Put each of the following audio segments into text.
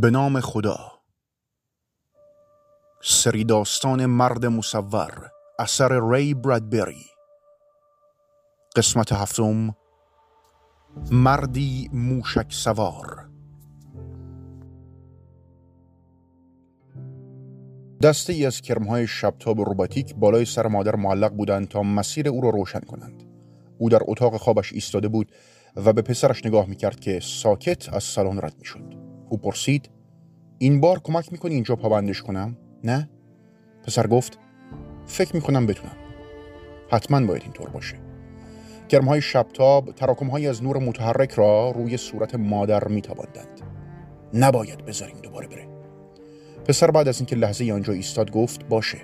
به نام خدا سری داستان مرد مصور اثر ری برادبری قسمت هفتم مردی موشک سوار دسته ای از کرمهای شبتاب روباتیک بالای سر مادر معلق بودند تا مسیر او را روشن کنند. او در اتاق خوابش ایستاده بود و به پسرش نگاه می‌کرد که ساکت از سالن رد می‌شد. او پرسید این بار کمک می‌کنی اینجا پابندش کنم؟ نه؟ پسر گفت فکر می‌کنم بتونم. حتما باید اینطور باشه. کرمهای شبتاب تراکمهایی از نور متحرک را روی صورت مادر میتاباندند. نباید بذاریم دوباره بره. پسر بعد از اینکه لحظه آنجا ایستاد گفت باشه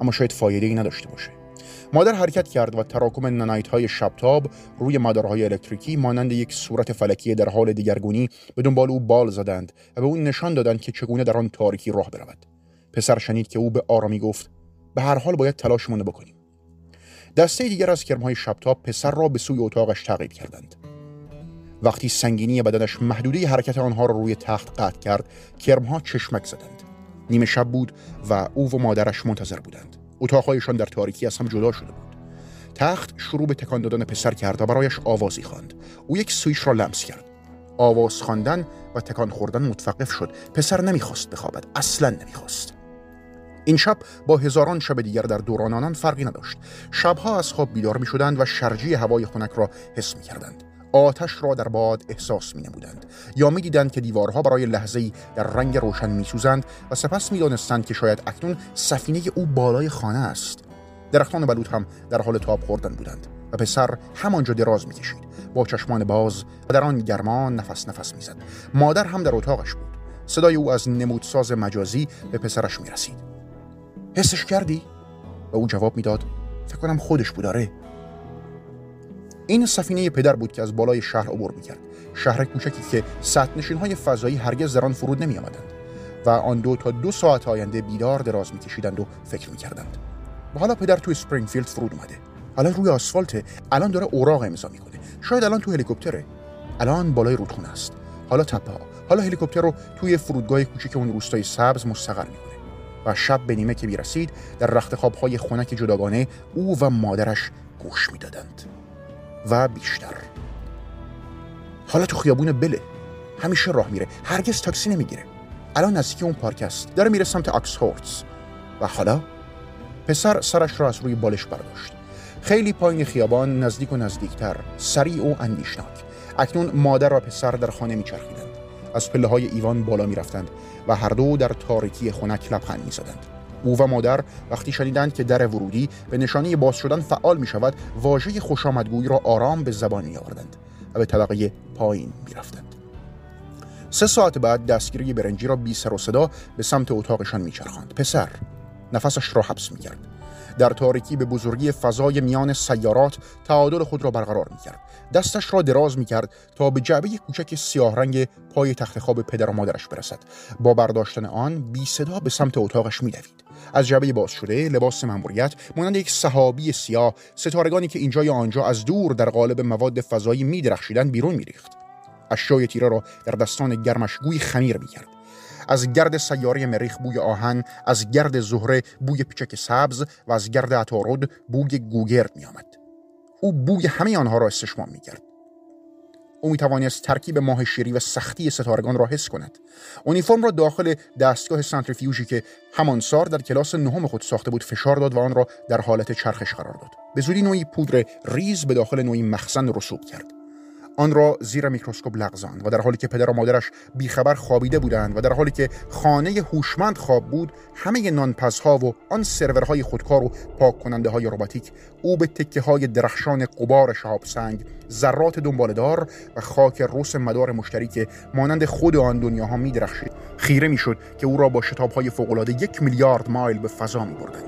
اما شاید فایده ای نداشته باشه مادر حرکت کرد و تراکم ننایت های شبتاب روی مدارهای الکتریکی مانند یک صورت فلکی در حال دیگرگونی به دنبال او بال زدند و به او نشان دادند که چگونه در آن تاریکی راه برود. پسر شنید که او به آرامی گفت به هر حال باید تلاشمون بکنیم. دسته دیگر از کرمهای شبتاب پسر را به سوی اتاقش تعقیب کردند. وقتی سنگینی بدنش محدوده حرکت آنها را روی تخت قطع کرد کرمها چشمک زدند. نیمه شب بود و او و مادرش منتظر بودند. اتاقهایشان در تاریکی از هم جدا شده بود. تخت شروع به تکان دادن پسر کرد و برایش آوازی خواند. او یک سویش را لمس کرد. آواز خواندن و تکان خوردن متوقف شد. پسر نمی‌خواست بخوابد. اصلا نمی‌خواست. این شب با هزاران شب دیگر در دوران آنان فرقی نداشت. شبها از خواب بیدار می شدند و شرجی هوای خنک را حس می کردند آتش را در باد احساس می نمودند یا می دیدند که دیوارها برای لحظه در رنگ روشن می سوزند و سپس می دانستند که شاید اکنون سفینه او بالای خانه است. درختان بلوط هم در حال تاب خوردن بودند و پسر همانجا دراز می کشید با چشمان باز و در آن گرمان نفس نفس می زد. مادر هم در اتاقش بود. صدای او از نمودساز مجازی به پسرش می رسید حسش کردی؟ و او جواب می‌داد فکر کنم خودش بود آره. این سفینه پدر بود که از بالای شهر عبور می‌کرد. شهر کوچکی که نشین های فضایی هرگز در آن فرود نمی آمدند و آن دو تا دو ساعت آینده بیدار دراز میکشیدند و فکر می‌کردند. و حالا پدر توی سپرینگفیلد فرود اومده. الان روی آسفالت الان داره اوراق امضا می‌کنه. شاید الان تو هلیکوپتره. الان بالای رودخونه است. حالا تپه حالا هلیکوپتر رو توی فرودگاه کوچک اون روستای سبز مستقر می‌کنه و شب به نیمه که می‌رسید در رخت خوابهای خنک جداگانه او و مادرش گوش می‌دادند. و بیشتر. حالا تو خیابون بله. همیشه راه میره. هرگز تاکسی نمی‌گیره. الان نزدیک اون پارک است. داره میره سمت آکسفوردز و حالا پسر سرش را از روی بالش برداشت. خیلی پایین خیابان نزدیک و نزدیکتر. سریع و اندیشناک. اکنون مادر و پسر در خانه میچرخیدند. از پله های ایوان بالا می‌رفتند و هر دو در تاریکی خنک لبخند می‌زدند. او و مادر وقتی شنیدند که در ورودی به نشانی باز شدن فعال می شود واژه خوش آمدگویی را آرام به زبان می آوردند و به طبقه پایین می رفتند. سه ساعت بعد دستگیری برنجی را بی سر و صدا به سمت اتاقشان میچرخاند پسر نفسش را حبس می کرد در تاریکی به بزرگی فضای میان سیارات تعادل خود را برقرار می کرد. دستش را دراز می کرد تا به جعبه کوچک سیاه رنگ پای تخت خواب پدر و مادرش برسد. با برداشتن آن بی صدا به سمت اتاقش می دوید. از جعبه باز شده لباس مأموریت مانند یک صحابی سیاه ستارگانی که اینجا یا آنجا از دور در قالب مواد فضایی می درخشیدن بیرون می ریخت. اشیای تیره را در دستان گرمش گوی خمیر می کرد. از گرد سیاره مریخ بوی آهن از گرد زهره بوی پیچک سبز و از گرد عطارد بوی گوگرد می آمد. او بوی همه آنها را استشمام می کرد. او می توانست ترکیب ماه شیری و سختی ستارگان را حس کند. اونیفرم را داخل دستگاه سنتریفیوژی که همان سال در کلاس نهم خود ساخته بود فشار داد و آن را در حالت چرخش قرار داد. به زودی نوعی پودر ریز به داخل نوعی مخزن رسوب کرد. آن را زیر میکروسکوپ لغزاند و در حالی که پدر و مادرش بیخبر خوابیده بودند و در حالی که خانه هوشمند خواب بود همه نانپزها و آن سرورهای خودکار و پاک کننده های روباتیک او به تکه های درخشان قبار شهاب سنگ ذرات دنبالدار و خاک روس مدار مشتری که مانند خود آن دنیاها می درخشید خیره می‌شد که او را با شتاب های فوقالعاده یک میلیارد مایل به فضا می بردند.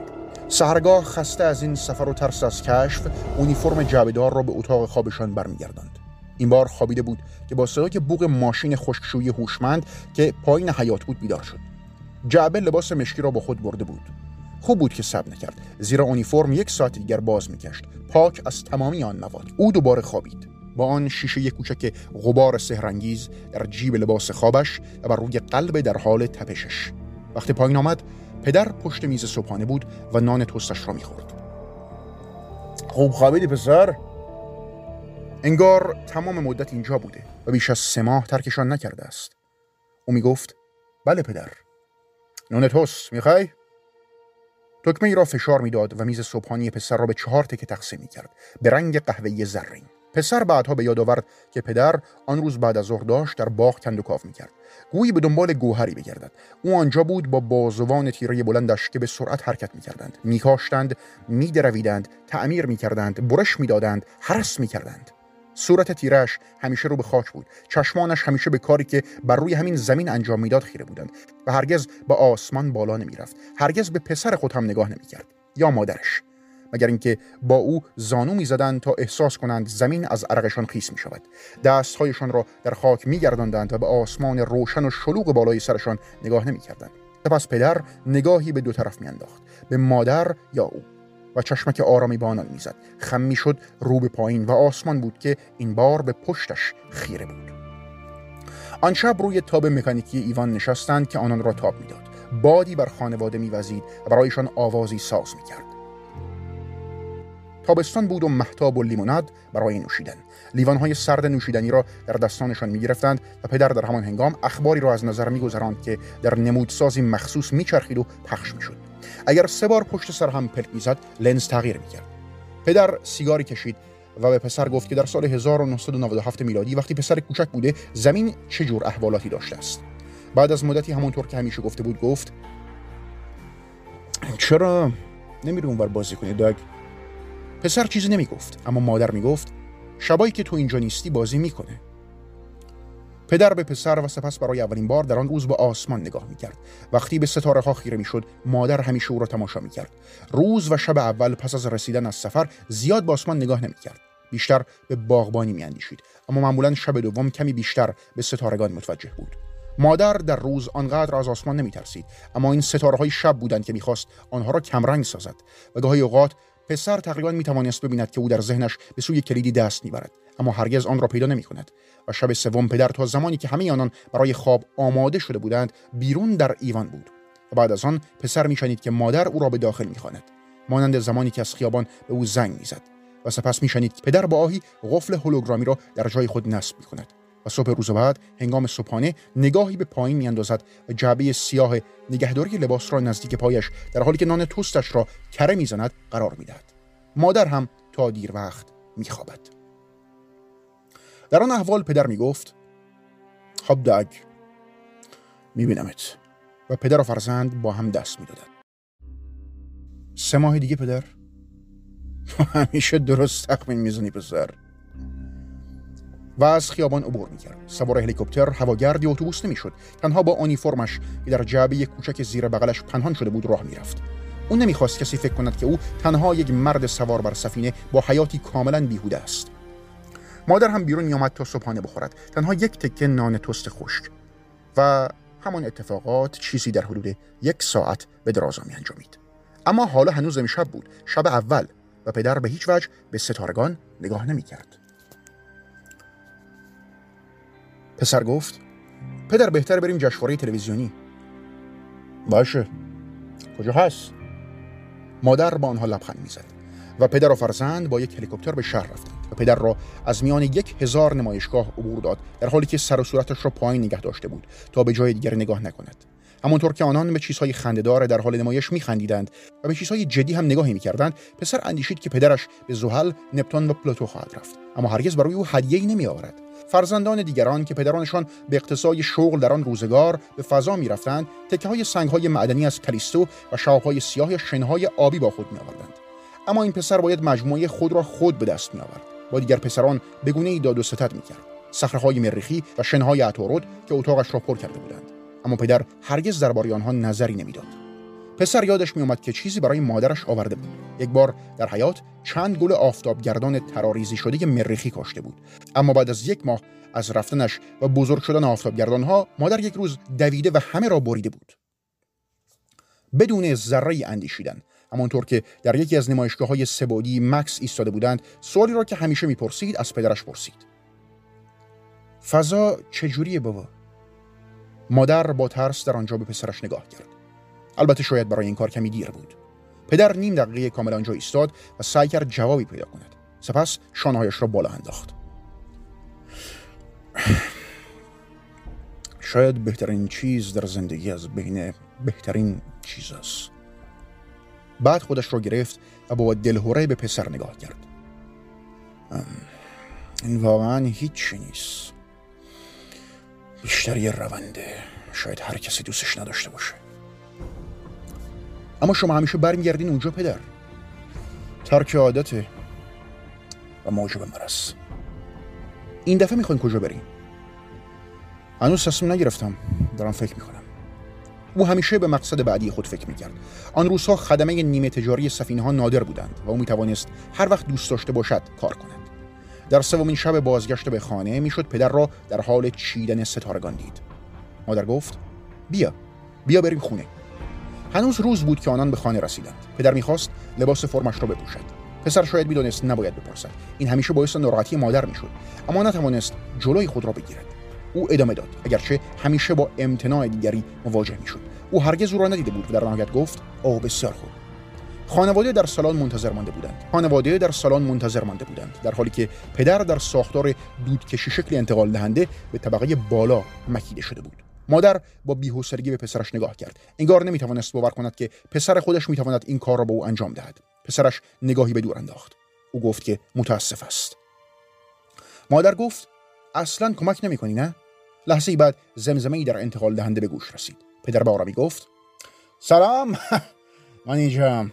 سهرگاه خسته از این سفر و ترس از کشف اونیفرم جعبهدار را به اتاق خوابشان برمیگرداند این بار خوابیده بود که با صدای بوق ماشین خشکشویی هوشمند که پایین حیات بود بیدار شد. جعبه لباس مشکی را با خود برده بود. خوب بود که سب نکرد. زیرا اونیفرم یک ساعت دیگر باز میکشت پاک از تمامی آن مواد. او دوباره خوابید. با آن شیشه کوچک غبار سهرنگیز در جیب لباس خوابش و بر روی قلب در حال تپشش. وقتی پایین آمد پدر پشت میز صبحانه بود و نان توستش را می‌خورد. خوب خوابیدی پسر؟ انگار تمام مدت اینجا بوده و بیش از سه ماه ترکشان نکرده است. او می‌گفت بله پدر. نان توست می‌خوای؟ تکمه ای را فشار می‌داد و میز صبحانی پسر را به چهار تکه تقسیم می‌کرد. به رنگ قهوه‌ای زرین. پسر بعدها به یاد آورد که پدر آن روز بعد از ظهر داشت در باغ کند و کاف می‌کرد. گویی به دنبال گوهری بگردد. او آنجا بود با بازوان تیره بلندش که به سرعت حرکت می‌کردند. میکاشتند میدرویدند تعمیر می‌کردند برش می‌دادند حرس می‌کردند. صورت تیرش همیشه رو به خاک بود. چشمانش همیشه به کاری که بر روی همین زمین انجام می‌داد خیره بودند و هرگز به آسمان بالا نمی‌رفت. هرگز به پسر خود هم نگاه نمی‌کرد یا مادرش. مگر اینکه با او زانو می‌زدند تا احساس کنند زمین از عرقشان خیس می شود دستهایشان را در خاک میگرداندند و به آسمان روشن و شلوغ بالای سرشان نگاه نمی‌کردند. سپس پدر نگاهی به دو طرف میانداخت به مادر یا او. و چشمک آرامی به آنان می‌زد. خم می‌شد رو به پایین و آسمان بود که این بار به پشتش خیره بود. آن شب روی تاب مکانیکی ایوان نشستند که آنان را تاب می‌داد. بادی بر خانواده میوزید و برایشان آوازی ساز می‌کرد. تابستان بود و محتاب و لیموناد برای نوشیدن. لیوانهای سرد نوشیدنی را در دستانشان می‌گرفتند و پدر در همان هنگام اخباری را از نظر میگذراند که در نمودسازی مخصوص میچرخید و پخش می‌شد. اگر سه بار پشت سر هم پلک می‌زد لنز تغییر می‌کرد. پدر سیگاری کشید و به پسر گفت که در سال 1997 میلادی وقتی پسر کوچک بوده زمین چه جور احوالاتی داشته است؟ بعد از مدتی همونطور که همیشه گفته بود گفت چرا نمیری اونور بازی کنی داگ؟ پسر چیزی نمی‌گفت اما مادر می‌گفت شبایی که تو اینجا نیستی بازی می‌کنه. پدر به پسر و سپس برای اولین بار در آن روز به آسمان نگاه می‌کرد. وقتی به ستاره ها خیره می‌شد مادر همیشه او را تماشا می‌کرد. روز و شب اول پس از رسیدن از سفر زیاد به آسمان نگاه نمی‌کرد. بیشتر به باغبانی میاندیشید. اما معمولا شب دوم کمی بیشتر به ستارگان متوجه بود. مادر در روز آنقدر از آسمان نمیترسید. اما این ستاره های شب بودند که می‌خواست آنها را کمرنگ سازد. و گاهی اوقات پسر تقریبا می توانست ببیند که او در ذهنش به سوی کلیدی دست می‌برد. اما هرگز آن را پیدا نمی کند و شب سوم پدر تا زمانی که همه آنان برای خواب آماده شده بودند بیرون در ایوان بود. و بعد از آن پسر میشنید که مادر او را به داخل می‌خواند. مانند زمانی که از خیابان به او زنگ می‌زد. و سپس میشنید که پدر با آهی قفل هولوگرامی را در جای خود نصب می‌کند. و صبح روز بعد هنگام صبحانه نگاهی به پایین میاندازد و جعبه سیاه نگهداری لباس را نزدیک پایش در حالی که نان توستش را کره می‌زند قرار می‌دهد. مادر هم تا دیر وقت میخوابد. در آن احوال پدر می‌گفت خب داگ میبینمت. و پدر و فرزند با هم دست می‌دادند. سه ماه دیگه پدر. همیشه درست تخمین می‌زنی پسر. و از خیابان عبور می‌کرد. سوار هلیکوپتر هواگرد یا اتوبوس نمی‌شد. تنها با آنیفرمش که در جعبه کوچک زیر بغلش پنهان شده بود راه می‌رفت. او نمی‌خواست کسی فکر کند که او تنها یک مرد سوار بر سفینه با حیاتی کاملا بیهوده است. مادر هم بیرون میآمد تا صبحانه بخورد. تنها یک تکه نان تست خشک و همان اتفاقات چیزی در حدود یک ساعت به درازا می انجامید. اما حالا هنوز امشب بود. شب اول و پدر به هیچ وجه به ستارگان نگاه نمی کرد. پسر گفت پدر بهتر بریم جشنواره تلویزیونی. باشه. کجا هست؟ مادر با آنها لبخند می‌زد. و پدر و فرزند با یک هلیکوپتر به شهر رفتند و پدر را از میان یک هزار نمایشگاه عبور داد در حالی که سر و صورتش را پایین نگه داشته بود تا به جای دیگر نگاه نکند. همانطور که آنان به چیزهای خندهدار در حال نمایش میخندیدند و به چیزهای جدی هم نگاهی می‌کردند پسر اندیشید که پدرش به زحل نپتون و پلوتو خواهد رفت. اما هرگز برای او هدیه‌ای نمیآورد. فرزندان دیگران که پدرانشان به اقتصای شغل در آن روزگار به فضا می‌رفتند تکه های سنگ های معدنی از کلیستو و شاب های سیاه یا شنهای آبی با خود میآوردند. اما این پسر باید مجموعه خود را خود به دست میآورد با دیگر پسران به گونه ای داد و ستد می‌کرد. صخره مریخی و شنهای عطارد که اتاقش را پر کرده بودند. اما پدر هرگز درباره آنها نظری نمی‌داد. پسر یادش میومد که چیزی برای مادرش آورده بود. یک بار در حیات چند گل آفتابگردان تراریزی شده مریخی کاشته بود. اما بعد از یک ماه از رفتنش و بزرگ شدن آفتابگردان ها مادر یک روز دویده و همه را بریده بود. بدون ذره اندیشیدن همانطور که در یکی از نمایشگاه های سبودی مکس ایستاده بودند سوالی را که همیشه می‌پرسید از پدرش پرسید. فضا چجوریه بابا؟ مادر با ترس در آنجا به پسرش نگاه کرد. البته شاید برای این کار کمی دیر بود. پدر نیم دقیقه کامل آنجا ایستاد و سعی کرد جوابی پیدا کند. سپس شانهایش را بالا انداخت. شاید بهترین چیز در زندگی از بین بهترین چیز است. بعد خودش را گرفت و با دلهوره به پسر نگاه کرد. این واقعا هیچی نیست. بیشتر یه رونده شاید هر کسی دوستش نداشته باشه. اما شما همیشه برمیگردین اونجا پدر. ترک عادته و موجب مرس این دفعه می‌خواین کجا بریم هنوز تصمیم نگرفتم. دارم فکر می‌کنم. او همیشه به مقصد بعدی خود فکر می‌کرد. آن روزها خدمه نیمه تجاری سفینه ها نادر بودند و او می‌توانست هر وقت دوست داشته باشد کار کند. در سومین شب بازگشت به خانه می‌شد پدر را در حال چیدن ستارگان دید. مادر گفت بیا بیا بریم خونه. هنوز روز بود که آنان به خانه رسیدند. پدر می‌خواست لباس فرمش را بپوشد. پسر شاید می‌دانست نباید بپرسد. این همیشه باعث ناراحتی مادر می‌شد اما نتوانست جلوی خود را بگیرد. او ادامه داد. اگرچه همیشه با امتناع دیگری مواجه می‌شد. او هرگز او را ندیده بود و در نهایت گفت اوه بسیار خوب. خانواده در سالن منتظر مانده بودند. خانواده در سالن منتظر مانده بودند در حالی که پدر در ساختار دودکشی شکل انتقال دهنده به طبقه بالا مکیده شده بود. مادر با بی‌حوصلگی به پسرش نگاه کرد. انگار نمی‌توانست باور کند که پسر خودش می‌تواند این کار را به او انجام دهد. پسرش نگاهی به دور انداخت. او گفت که متاسف است. مادر گفت اصلا کمک نمی‌کنی نه؟ لحظه بعد زمزمه ای در انتقال دهنده به گوش رسید. پدر به آرامی گفت سلام. من اینجام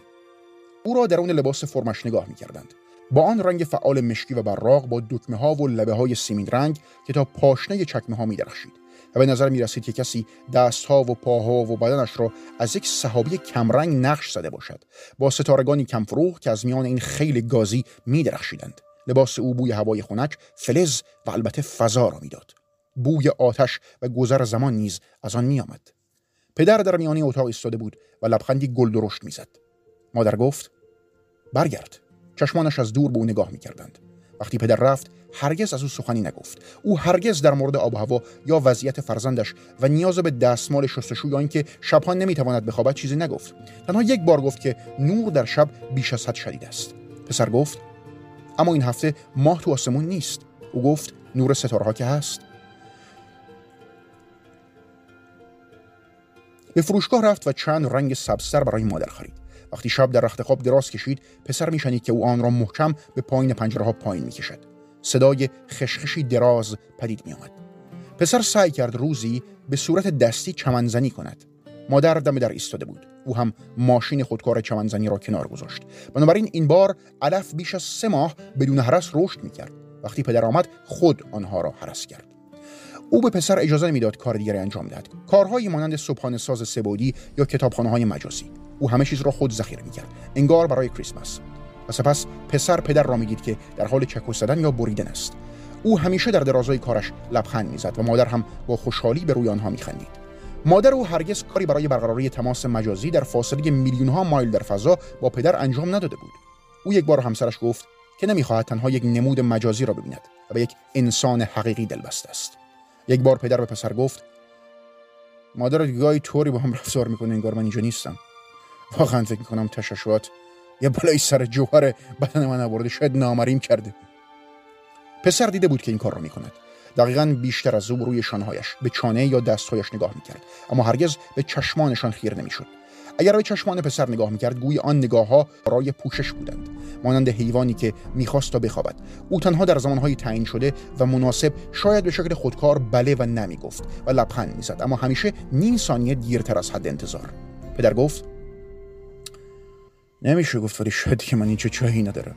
او را درون لباس فرمش نگاه می‌کردند. با آن رنگ فعال مشکی و براق با دکمه ها و لبه های سیمین رنگ که تا پاشنه چکمه ها می درخشید و به نظر می رسید که کسی دستها و پاها و بدنش را از یک صحابی کمرنگ نقش زده باشد با ستارگانی کمفروغ که از میان این خیلی گازی می درخشیدند لباس او بوی هوای خنک فلز و البته فضا را می‌داد. بوی آتش و گذر زمان نیز از آن می آمد. پدر در میانی اتاق ایستاده بود و لبخندی گل درشت می‌زد. مادر گفت برگرد. چشمانش از دور به او نگاه می‌کردند. وقتی پدر رفت هرگز از او سخنی نگفت. او هرگز در مورد آب و هوا یا وضعیت فرزندش و نیاز به دستمال شستشو یا اینکه شبها نمی‌تواند بخوابد چیزی نگفت. تنها یک بار گفت که نور در شب بیش از حد شدید است. پسر گفت اما این هفته ماه تو آسمون نیست. او گفت نور ستاره که هست. به فروشگاه رفت و چند رنگ سبزتر برای مادر خرید. وقتی شب در رخت خواب دراز کشید پسر میشنید که او آن را محکم به پایین پنجره ها پایین می‌کشد. صدای خشخشی دراز پدید می آمد. پسر سعی کرد روزی به صورت دستی چمنزنی کند. مادر دم در ایستاده بود. او هم ماشین خودکار چمنزنی را کنار گذاشت. بنابراین این بار علف بیش از سه ماه بدون حرس رشد می‌کرد. وقتی پدر آمد خود آنها را حرس کرد. او به پسر اجازه نمی‌داد کار دیگری انجام دهد. کارهایی مانند صبحانه ساز سبودی یا کتابخانه های مجازی. او همه چیز را خود ذخیره می‌کرد. انگار برای کریسمس. و سپس پسر پدر را می‌دید که در حال چکو زدن یا بریدن است. او همیشه در درازای کارش لبخند می‌زد و مادر هم با خوشحالی به روی آنها میخندید. مادر او هرگز کاری برای برقراری تماس مجازی در فاصله میلیون ها مایل در فضا با پدر انجام نداده بود. او یک بار همسرش گفت که نمی‌خواهد تنها یک نمود مجازی را ببیند و به یک انسان حقیقی دلبسته است. یک بار پدر به پسر گفت مادر گاهی طوری با هم رفتار می‌کنه انگار من اینجا نیستم. واقعا فکر می‌کنم تششوات یه بالای سر جوهر بدن من آورده شاید نامریم کرده. پسر دیده بود که این کار را می‌کند. دقیقا بیشتر از او روی شانهایش به چانه یا دستهایش نگاه می‌کرد. اما هرگز به چشمانشان خیر نمی‌شد. اگر به چشمان پسر نگاه می‌کرد گوی آن نگاه ها برای پوشش بودند. مانند حیوانی که می‌خواست تا بخوابد. او تنها در زمانهای تعیین شده و مناسب شاید به شکل خودکار بله و نمی گفت و لبخند می‌زد. اما همیشه نیم ثانیه دیرتر از حد انتظار. پدر گفت نمیشه گفت ولی شاید که من اینجا چایی ندارم.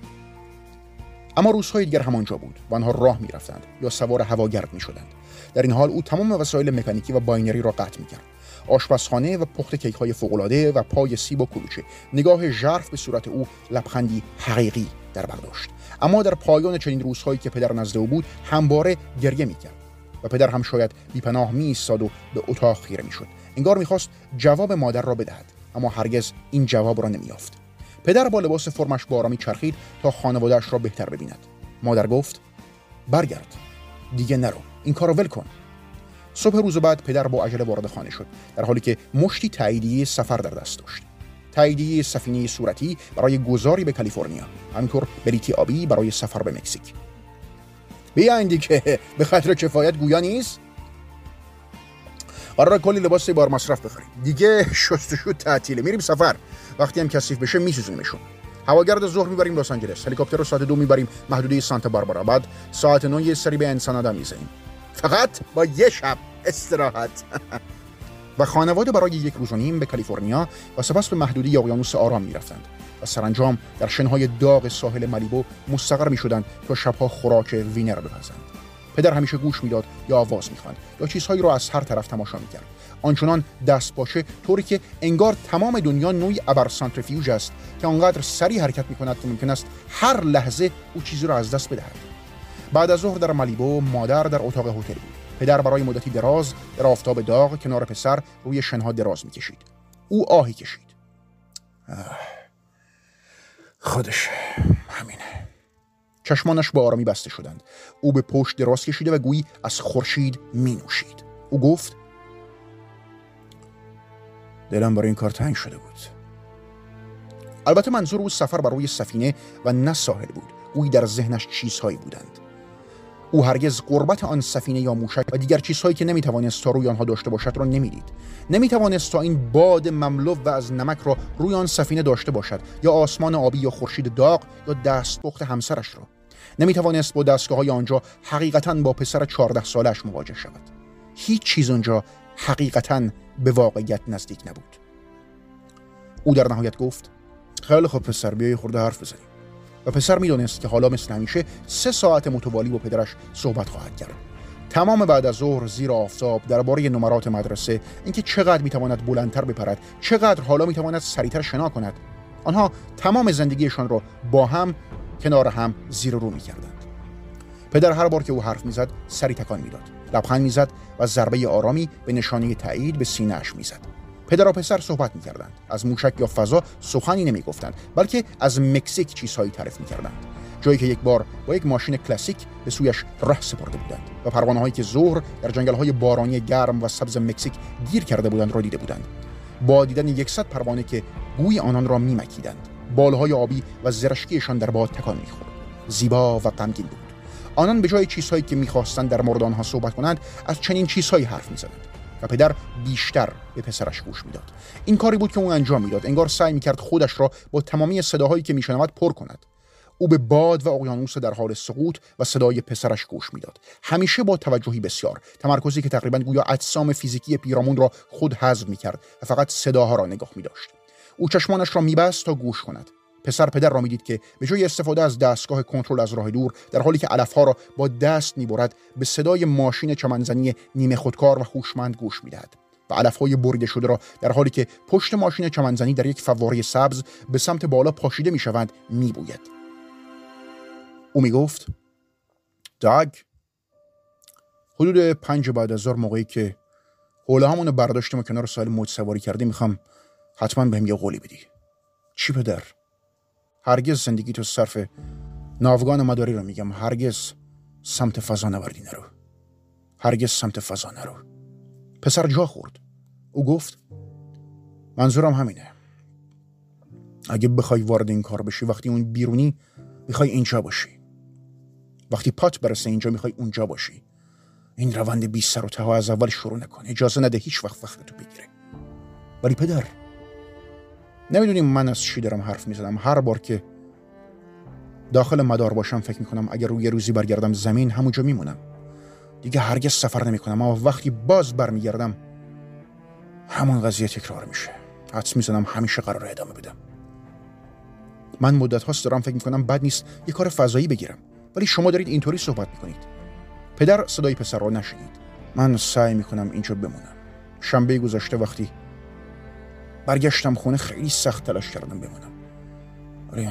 اما روزهای دیگر همانجا بود و آنها راه می‌رفتند یا سوار هواگرد می‌شدند. در این حال او تمام وسایل مکانیکی و باینری را قطع می‌کرد. آشپزخانه و پخت کیک های فوقالعاده و پای سیب و کلوچه نگاه ژرف به صورت او لبخندی حقیقی در برداشت اما در پایان چنین روزهایی که پدر نزد او بود همواره گریه می‌کرد و پدر هم شاید بیپناه می ایستاد و به اتاق خیره می‌شد. انگار می‌خواست جواب مادر را بدهد اما هرگز این جواب را نمییافت. پدر با لباس فرمش با آرامی چرخید تا خانوادهش را بهتر ببیند. مادر گفت برگرد. دیگه نرو. این کارو ول کن. صبح روز بعد پدر با عجله وارد خانه شد در حالی که مشتی تاییدیه سفر در دست داشت. تاییدیه سفینه صورتی برای گذاری به کالیفرنیا همینطور بلیتی آبی برای سفر به مکزیک. بیایندی که به خاطر کفایت گویا نیست؟ قرار کلی لباس بار مصرف بخریم. دیگه شستشو تعطیله. میریم سفر. وقتی هم کثیف بشه میسوزونیمشون هواگرد ظهر می‌بریم لس آنجلس. هلیکوپتر رو ساعت دو می‌بریم محدوده سانتا باربارا. بعد ساعت 9 یه سری به انسانادا می‌زنیم. فقط با یه شب. استراحت. و خانواده برای یک روز و نیم به کالیفرنیا و سپس به محدوده اقیانوس آرام می‌رفتند. و سرانجام در شنهای داغ ساحل ملیبو مستقر می شدند تا شبها خوراک وینر بپزند. پدر همیشه گوش می‌داد یا آواز می‌خواند یا چیزهایی را از هر طرف تماشا می‌کرد. آنچنان دست باشه طوری که انگار تمام دنیا نوعی ابر سانتریفیوژ است که آنقدر سریع حرکت می‌کند که ممکن است هر لحظه او چیزی را از دست بدهد. بعد از ظهر در مالیبو مادر در اتاق هتل بود. پدر برای مدتی دراز در آفتاب داغ کنار پسر روی شنها دراز می‌کشید. او آهی کشید. خودش همینه. چشمانش با آرامی بسته شدند. او به پشت دراز کشیده و گویی از خورشید می نوشید او گفت دلم برای این کار تنگ شده بود. البته منظور او سفر بر روی سفینه و نه ساحل بود. گویی در ذهنش چیزهایی بودند. او هرگز قربت آن سفینه یا موشک و دیگر چیزهایی که نمی‌توانست تا روی آنها داشته باشد را نمی‌دید. نمی‌توانست تا این باد مملو و از نمک را روی آن سفینه داشته باشد یا آسمان آبی یا خورشید داغ یا دستپخت همسرش را. نمی‌توانست با دستگاه های آنجا حقیقتا با پسر 14 سالش مواجه شود. هیچ چیز آنجا حقیقتا به واقعیت نزدیک نبود. او در نهایت گفت خیلی خوب پسر بیای خورده حرف بزنیم. و پسر می‌دانست که حالا مثل همیشه سه ساعت متوالی با پدرش صحبت خواهد کرد. تمام بعد از ظهر زیر آفتاب درباره نمرات مدرسه اینکه چقدر می‌تواند بلندتر بپرد چقدر حالا می‌تواند سریعتر شنا کند آنها تمام زندگیشان را با هم کنار هم زیر رو می‌کردند. پدر هر بار که او حرف می‌زد سری تکان می‌داد. لبخند می‌زد و ضربه آرامی به نشانه تایید به سینهاش می‌زد. پدر و پسر صحبت می‌کردند. از موشک یا فضا سخنی نمی‌گفتند بلکه از مکزیک چیزهایی تعریف می‌کردند. جایی که یک بار با یک ماشین کلاسیک به سویش ره سپرده بودند و پروانه هایی که ظهر در جنگل های بارانی گرم و سبز مکزیک گیر کرده بودند را دیده بودند. با دیدن یکصد پروانه که گوی آنان را میمکیدند بالهای آبی و زرشکیشان در باد تکان می‌خورد. زیبا و غمگین بود. آنان به جای چیزهایی که می‌خواستند در مورد آنها صحبت کنند از چنین چیزهایی حرف می‌زدند. و پدر بیشتر به پسرش گوش می‌داد. این کاری بود که او انجام می‌داد. انگار سعی می‌کرد خودش را با تمامی صداهایی که میشنود پر کند. او به باد و اقیانوس در حال سقوط و صدای پسرش گوش می‌داد. همیشه با توجهی بسیار. تمرکزی که تقریبا گویا اجسام فیزیکی پیرامون را خود حذف می‌کرد و فقط صداها را نگاه میداشت. او چشمانش را میبست تا گوش کند. پسر پدر را می‌دید که به جای استفاده از دستگاه کنترل از راه دور در حالی که علفها را با دست می‌برد به صدای ماشین چمنزنی نیمه خودکار و هوشمند گوش می‌دهد و علفهای بریده شده را در حالی که پشت ماشین چمنزنی در یک فواره سبز به سمت بالا پاشیده می‌شوند میبوید. او می‌گفت داگ حدود پنج بعد از موقعی که حوله همون برداشتیم و کنار سال موج سواری کردیم می‌خوام حتما بهم یه قولی بدی. چی پدر؟ هرگز زندگی تو صرف ناوگان مداری رو میگم. هرگز سمت فضا نوردی نرو. هرگز سمت فضا نرو. پسر جا خورد. او گفت منظورم همینه. اگه بخوای وارد این کار بشی وقتی اون بیرونی می‌خوای اینجا باشی. وقتی پات برسه اینجا می‌خوای اونجا باشی. این روند بی سر و ته از اول شروع نکن. اجازه نده هیچ وقت وقت تو بگیره. ولی پدر نمی‌دونیم من از چی دارم حرف می‌زنم. هر بار که داخل مدار باشم فکر می‌کنم اگر روی روزی برگردم زمین همونجا میمونم. دیگه هرگز سفر نمی‌کنم اما وقتی باز برمیگردم همون قضیه تکرار میشه. حدس می‌زنم همیشه قرار ادامه بدم من مدت هاست دارم فکر می‌کنم بد نیست یه کار فضایی بگیرم. ولی شما دارید اینطوری صحبت می‌کنید. پدر صدای پسر را نشنید. من سعی می‌کنم اینجا بمونم. شنبه گذشته وقتی برگشتم خونه خیلی سخت تلاش کردم بمونم ولی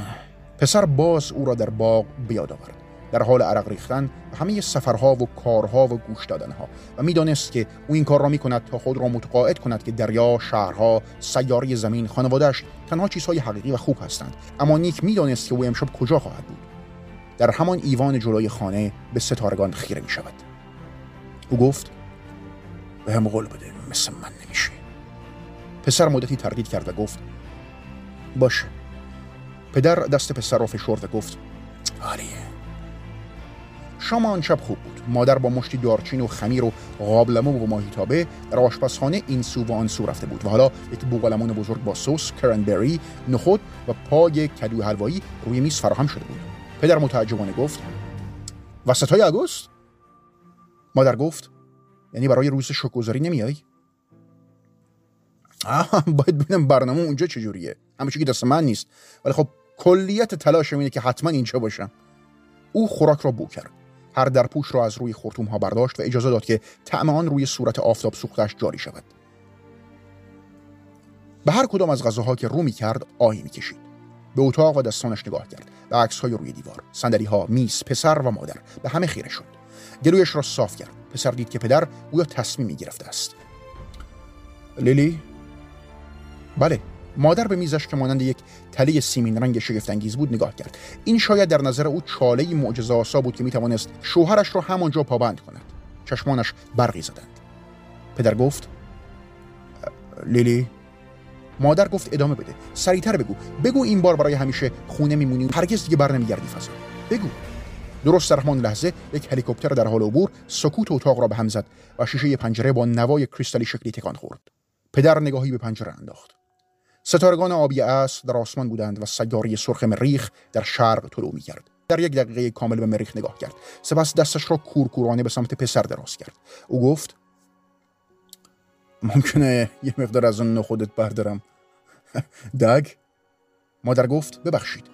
پسر باز او را در باغ بیاد آورد. در حال عرق ریختن و همه سفرها و کارها و گوش دادنها. و می‌دانست که او این کار را می کند تا خود را متقاعد کند که دریا، شهرها، سیاره زمین، خانوادهش تنها چیزهای حقیقی و خوب هستند. اما نیک می‌دانست که او امشب کجا خواهد بود. در همان ایوان جلوی خانه به ستارگان خیره می شود او گفت به هم قول بده مثل من. پسر مدتی تردید کرد و گفت باشه. پدر دست پسر را فشرد و گفت آریه شام آن شب خوب بود. مادر با مشتی دارچین و خمیر و قابلمه و ماهیتابه در آشپزخانه این سو و آن سو رفته بود و حالا یک بوقلمون بزرگ با سس کرنبری نخود و پای کدو حلوایی روی میز فراهم شده بود. پدر متعجبانه گفت وسط های آگوست؟ مادر گفت یعنی برای روز شکرگزاری نمیای؟ باید ببینم برنامه اونجا چجوریه. همه که دست من نیست. ولی خب کلیت تلاشم اینه که حتما اینجا باشم. او خوراک را بو کرد. هر درپوش را از روی خورتوم ها برداشت و اجازه داد که طعم آن روی صورت آفتاب سوختش جاری شود. به هر کدام از غذاها که رو می کرد آهی می کشید به اتاق و دستانش نگاه کرد. به عکس های روی دیوار. صندلی ها میز پسر و مادر. به همه خیره شد. گلویش را صاف کرد. پسر دید که پدر گویا تصمیمی گرفته است. لیلی؟ بله. مادر به میزش که مانند یک تله سیمین رنگ شگفتانگیز بود نگاه کرد. این شاید در نظر او چاله معجزه آسا بود که می‌توانست شوهرش را همانجا پابند کند. چشمانش برقی زدند. پدر گفت لیلی. مادر گفت ادامه بده. سریعتر بگو. بگو این بار برای همیشه خونه میمونی. هرگز دیگه بر نمیگردی فضا. بگو. درست در همان لحظه یک هلیکوپتر در حال عبور سکوت اتاق را به هم زد و شیشه پنجره با نوای کریستالی شکلی تکان خورد. پدر نگاهی به پنجره انداخت. ستارگان آبی اس در آسمان بودند و سیاره سرخ مریخ در شرق طلوع می کرد. در یک دقیقه کامل به مریخ نگاه کرد. سپس دستش را کورکورانه به سمت پسر دراز کرد. او گفت ممکنه یه مقدار از اون خودت بردارم. دگ مادر گفت ببخشید.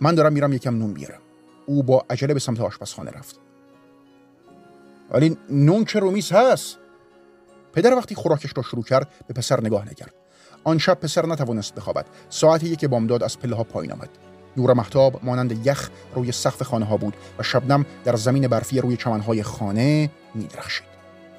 من دارم میرم یکم نون بیارم او با عجله به سمت آشپزخانه رفت. ولی نون که رومیز هست. پدر وقتی خوراکش را شروع کرد به پسر نگاه نکرد. آن شب پسر نتوانست بخوابد. ساعت یک بامداد از پله ها پایین آمد. نور محتاب مانند یخ روی سقف خانه ها بود و شبنم در زمین برفی روی چمنهای خانه میدرخشید.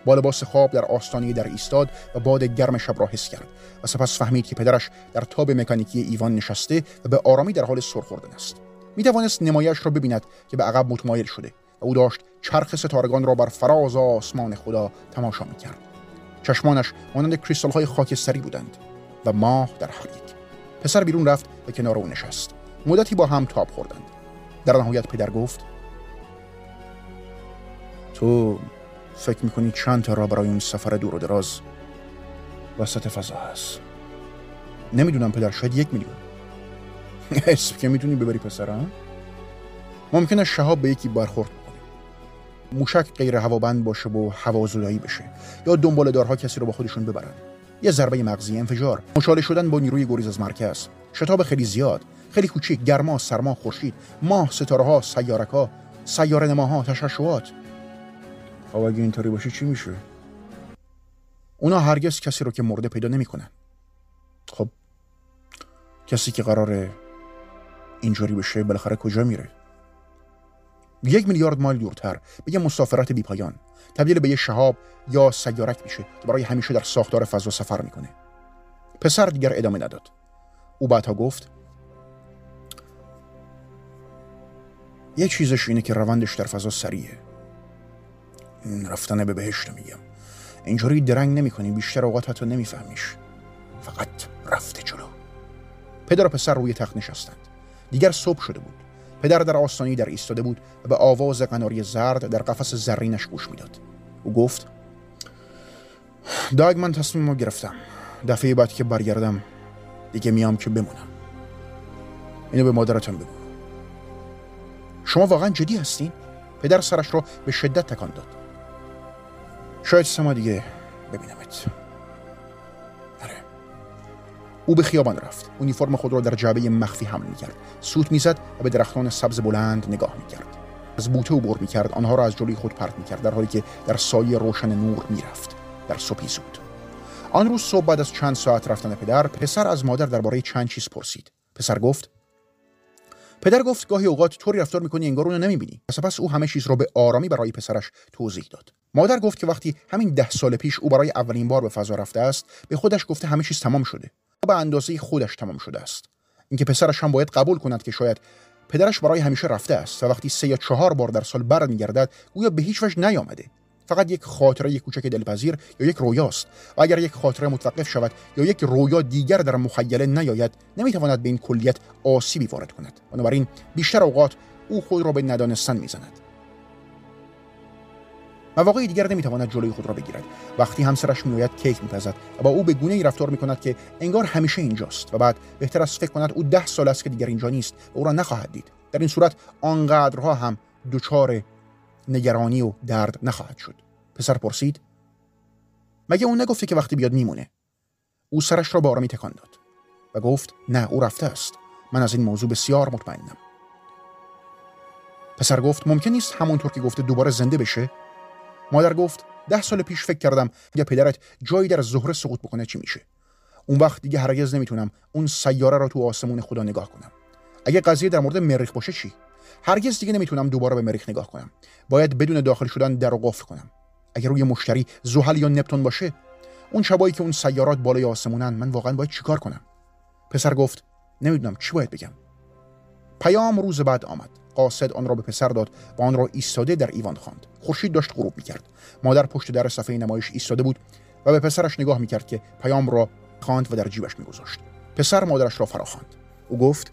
با لباس خواب در آستانه در ایستاد و باد گرم شب را حس کرد و سپس فهمید که پدرش در تاب مکانیکی ایوان نشسته و به آرامی در حال سر خوردن است. می توانست نمایش را ببیند که به عقب متمایل شده و او داشت چرخ ستارگان را بر فراز آسمان خدا تماشا می کرد چشمانش مانند کریستال های خاکستری بودند. و ماه در یک پسر بیرون رفت و کنار او نشست. مدتی با هم تاب خوردند. در نهایت پدر گفت تو فکر می‌کنی چند تا را برای اون سفر دور و دراز وسط فضا هست؟ نمی‌دونم پدر شاید یک میلیون. اسم که می‌تونی ببری پسرم ممکنه شهاب به یکی برخورد کنه. موشک غیر هوابند باشه و هوازولایی بشه. یا دنبال دارها کسی رو با خودشون ببرن. یه ضربه مغزی انفجار. مشاله شدن با نیروی گریز از مرکز. شتاب خیلی زیاد. خیلی کوچیک گرما سرما خورشید. ماه ستاره ها سیارک ها سیاره نماها تشعشعات. خب اگه اینطوری باشه چی میشه؟ اونا هرگز کسی رو که مرده پیدا نمی‌کنن خب کسی که قراره اینجوری بشه بالاخره کجا میره؟ یک میلیارد مایل دورتر. به یه مسافرت بیپایان تبدیل به یه شهاب یا سیارک میشه که برای همیشه در ساختار فضا سفر می‌کنه. پسر دیگر ادامه نداد. او بعدها گفت یه چیزش اینه که روندش در فضا سریعه. رفتن به بهشت میگم. اینجوری درنگ نمی‌کنی بیشتر اوقات حتی نمیفهمیش. فقط رفته جلو. پدر و پسر روی تخت نشستند. دیگر صبح شده بود. پدر در آستانی در ایستاده بود و به آواز قناری زرد در قفس زرینش گوش می‌داد. او گفت داگ من تصمیم رو گرفتم. دفعه بعد که برگردم دیگه میام که بمونم. اینو به مادرتان بگو. شما واقعا جدی هستین؟ پدر سرش را به شدت تکان داد. شاید سما دیگه ببینمت. او به خیابان رفت. اونیفرم خود را در جعبه مخفی حمل می‌کرد. سوت می‌زد و به درختان سبز بلند نگاه می‌کرد. از بوته عبور می‌کرد. آنها را از جلوی خود پرت می‌کرد در حالی که در سایه روشن نور می‌رفت. در صبحی زود. آن روز صبح بعد از چند ساعت رفتن پدر پسر از مادر درباره چند چیز پرسید. پسر گفت پدر گفت گاهی اوقات طوری رفتار می‌کنی انگار اونو نمی‌بینی. و سپس او همه چیز را به آرامی برای پسرش توضیح داد. مادر گفت که وقتی همین ده سال پیش او برای اولین بار به فضا رفته است به خودش گفته همه چیز تمام شده. به اندازه خودش تمام شده است. اینکه پسرش هم باید قبول کند که شاید پدرش برای همیشه رفته است و وقتی سه یا چهار بار در سال برمیگردد گویا به هیچ وجه نیامده. فقط یک خاطره کوچک دلپذیر یا یک رویاست. و اگر یک خاطره متوقف شود یا یک رویا دیگر در مخیله نیاید نمی‌تواند به این کلیت آسیبی وارد کند. بنابراین بیشتر اوقات او خود را به ندانستن می‌زند. مواقع دیگر نمی‌تواند جلوی خود را بگیرد. وقتی همسرش میآید کیک میپزد و با او به گونه ای رفتار می‌کند که انگار همیشه اینجاست و بعد بهتر است فکر کند او ده سال است که دیگر اینجا نیست و او را نخواهد دید. در این صورت آنقدرها هم دچار نگرانی و درد نخواهد شد. پسر پرسید مگه اون نگفته که وقتی بیاد میمونه؟ او سرش را به آرامی تکان داد و گفت نه او رفته است. من از این موضوع بسیار مطمئنم. پسر گفت ممکن نیست همونطور که گفته دوباره زنده بشه؟ مادر گفت ده سال پیش فکر کردم یا پدرت جایی در زهره سقوط بکنه چی میشه. اون وقت دیگه هرگز نمی‌تونم اون سیاره را تو آسمون خدا نگاه کنم. اگه قضیه در مورد مریخ باشه چی؟ هرگز دیگه نمی‌تونم دوباره به مریخ نگاه کنم. باید بدون داخل شدن در و قفل کنم. اگر روی مشتری زحل یا نپتون باشه اون شبایی که اون سیارات بالای آسمونن من واقعا باید چیکار کنم؟ پسر گفت نمی‌دونم چی باید بگم. پیام روز بعد آمد. قاصد آن را به پسر داد و آن را ایستاده در ایوان خواند. خورشید داشت غروب می‌کرد. مادر پشت در صفحه نمایش ایستاده بود و به پسرش نگاه می‌کرد که پیام را خواند و در جیبش میگذاشت. پسر مادرش را فراخواند او گفت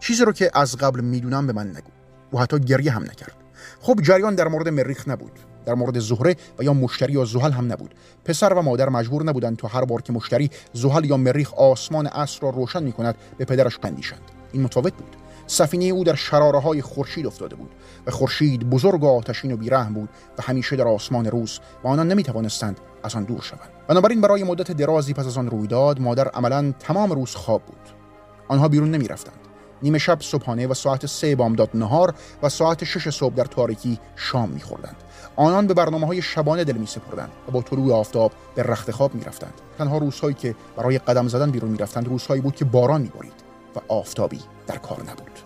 چیزی رو که از قبل می‌دونم به من نگو. او حتی گریه هم نکرد. خب جریان در مورد مریخ نبود. در مورد زهره و یا مشتری یا زحل هم نبود. پسر و مادر مجبور نبودند تا هر بار که مشتری زحل یا مریخ آسمان اصر را روشن می کند به پدرش بندیشند. این متفاوت بود. سفینه او در شراره های خورشید افتاده بود و خورشید بزرگ و آتشین و بیرحم بود و همیشه در آسمان روز و آنان نمی توانستند از آن دور شوند. بنابراین برای مدت درازی پس از آن رویداد مادر عملا تمام روز خواب بود. آنها بیرون نمی رفتند نیمه شب صبحانه و ساعت سه بامداد نهار و ساعت شش صبح در تاریکی شام میخوردند. آنان به برنامه های شبانه دل می سپردند و با طلوع آفتاب به رخت خواب می رفتند. تنها روزهایی که برای قدم زدن بیرون می رفتند روزهایی بود که باران می بارید و آفتابی در کار نبود.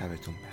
شبتون بخیر.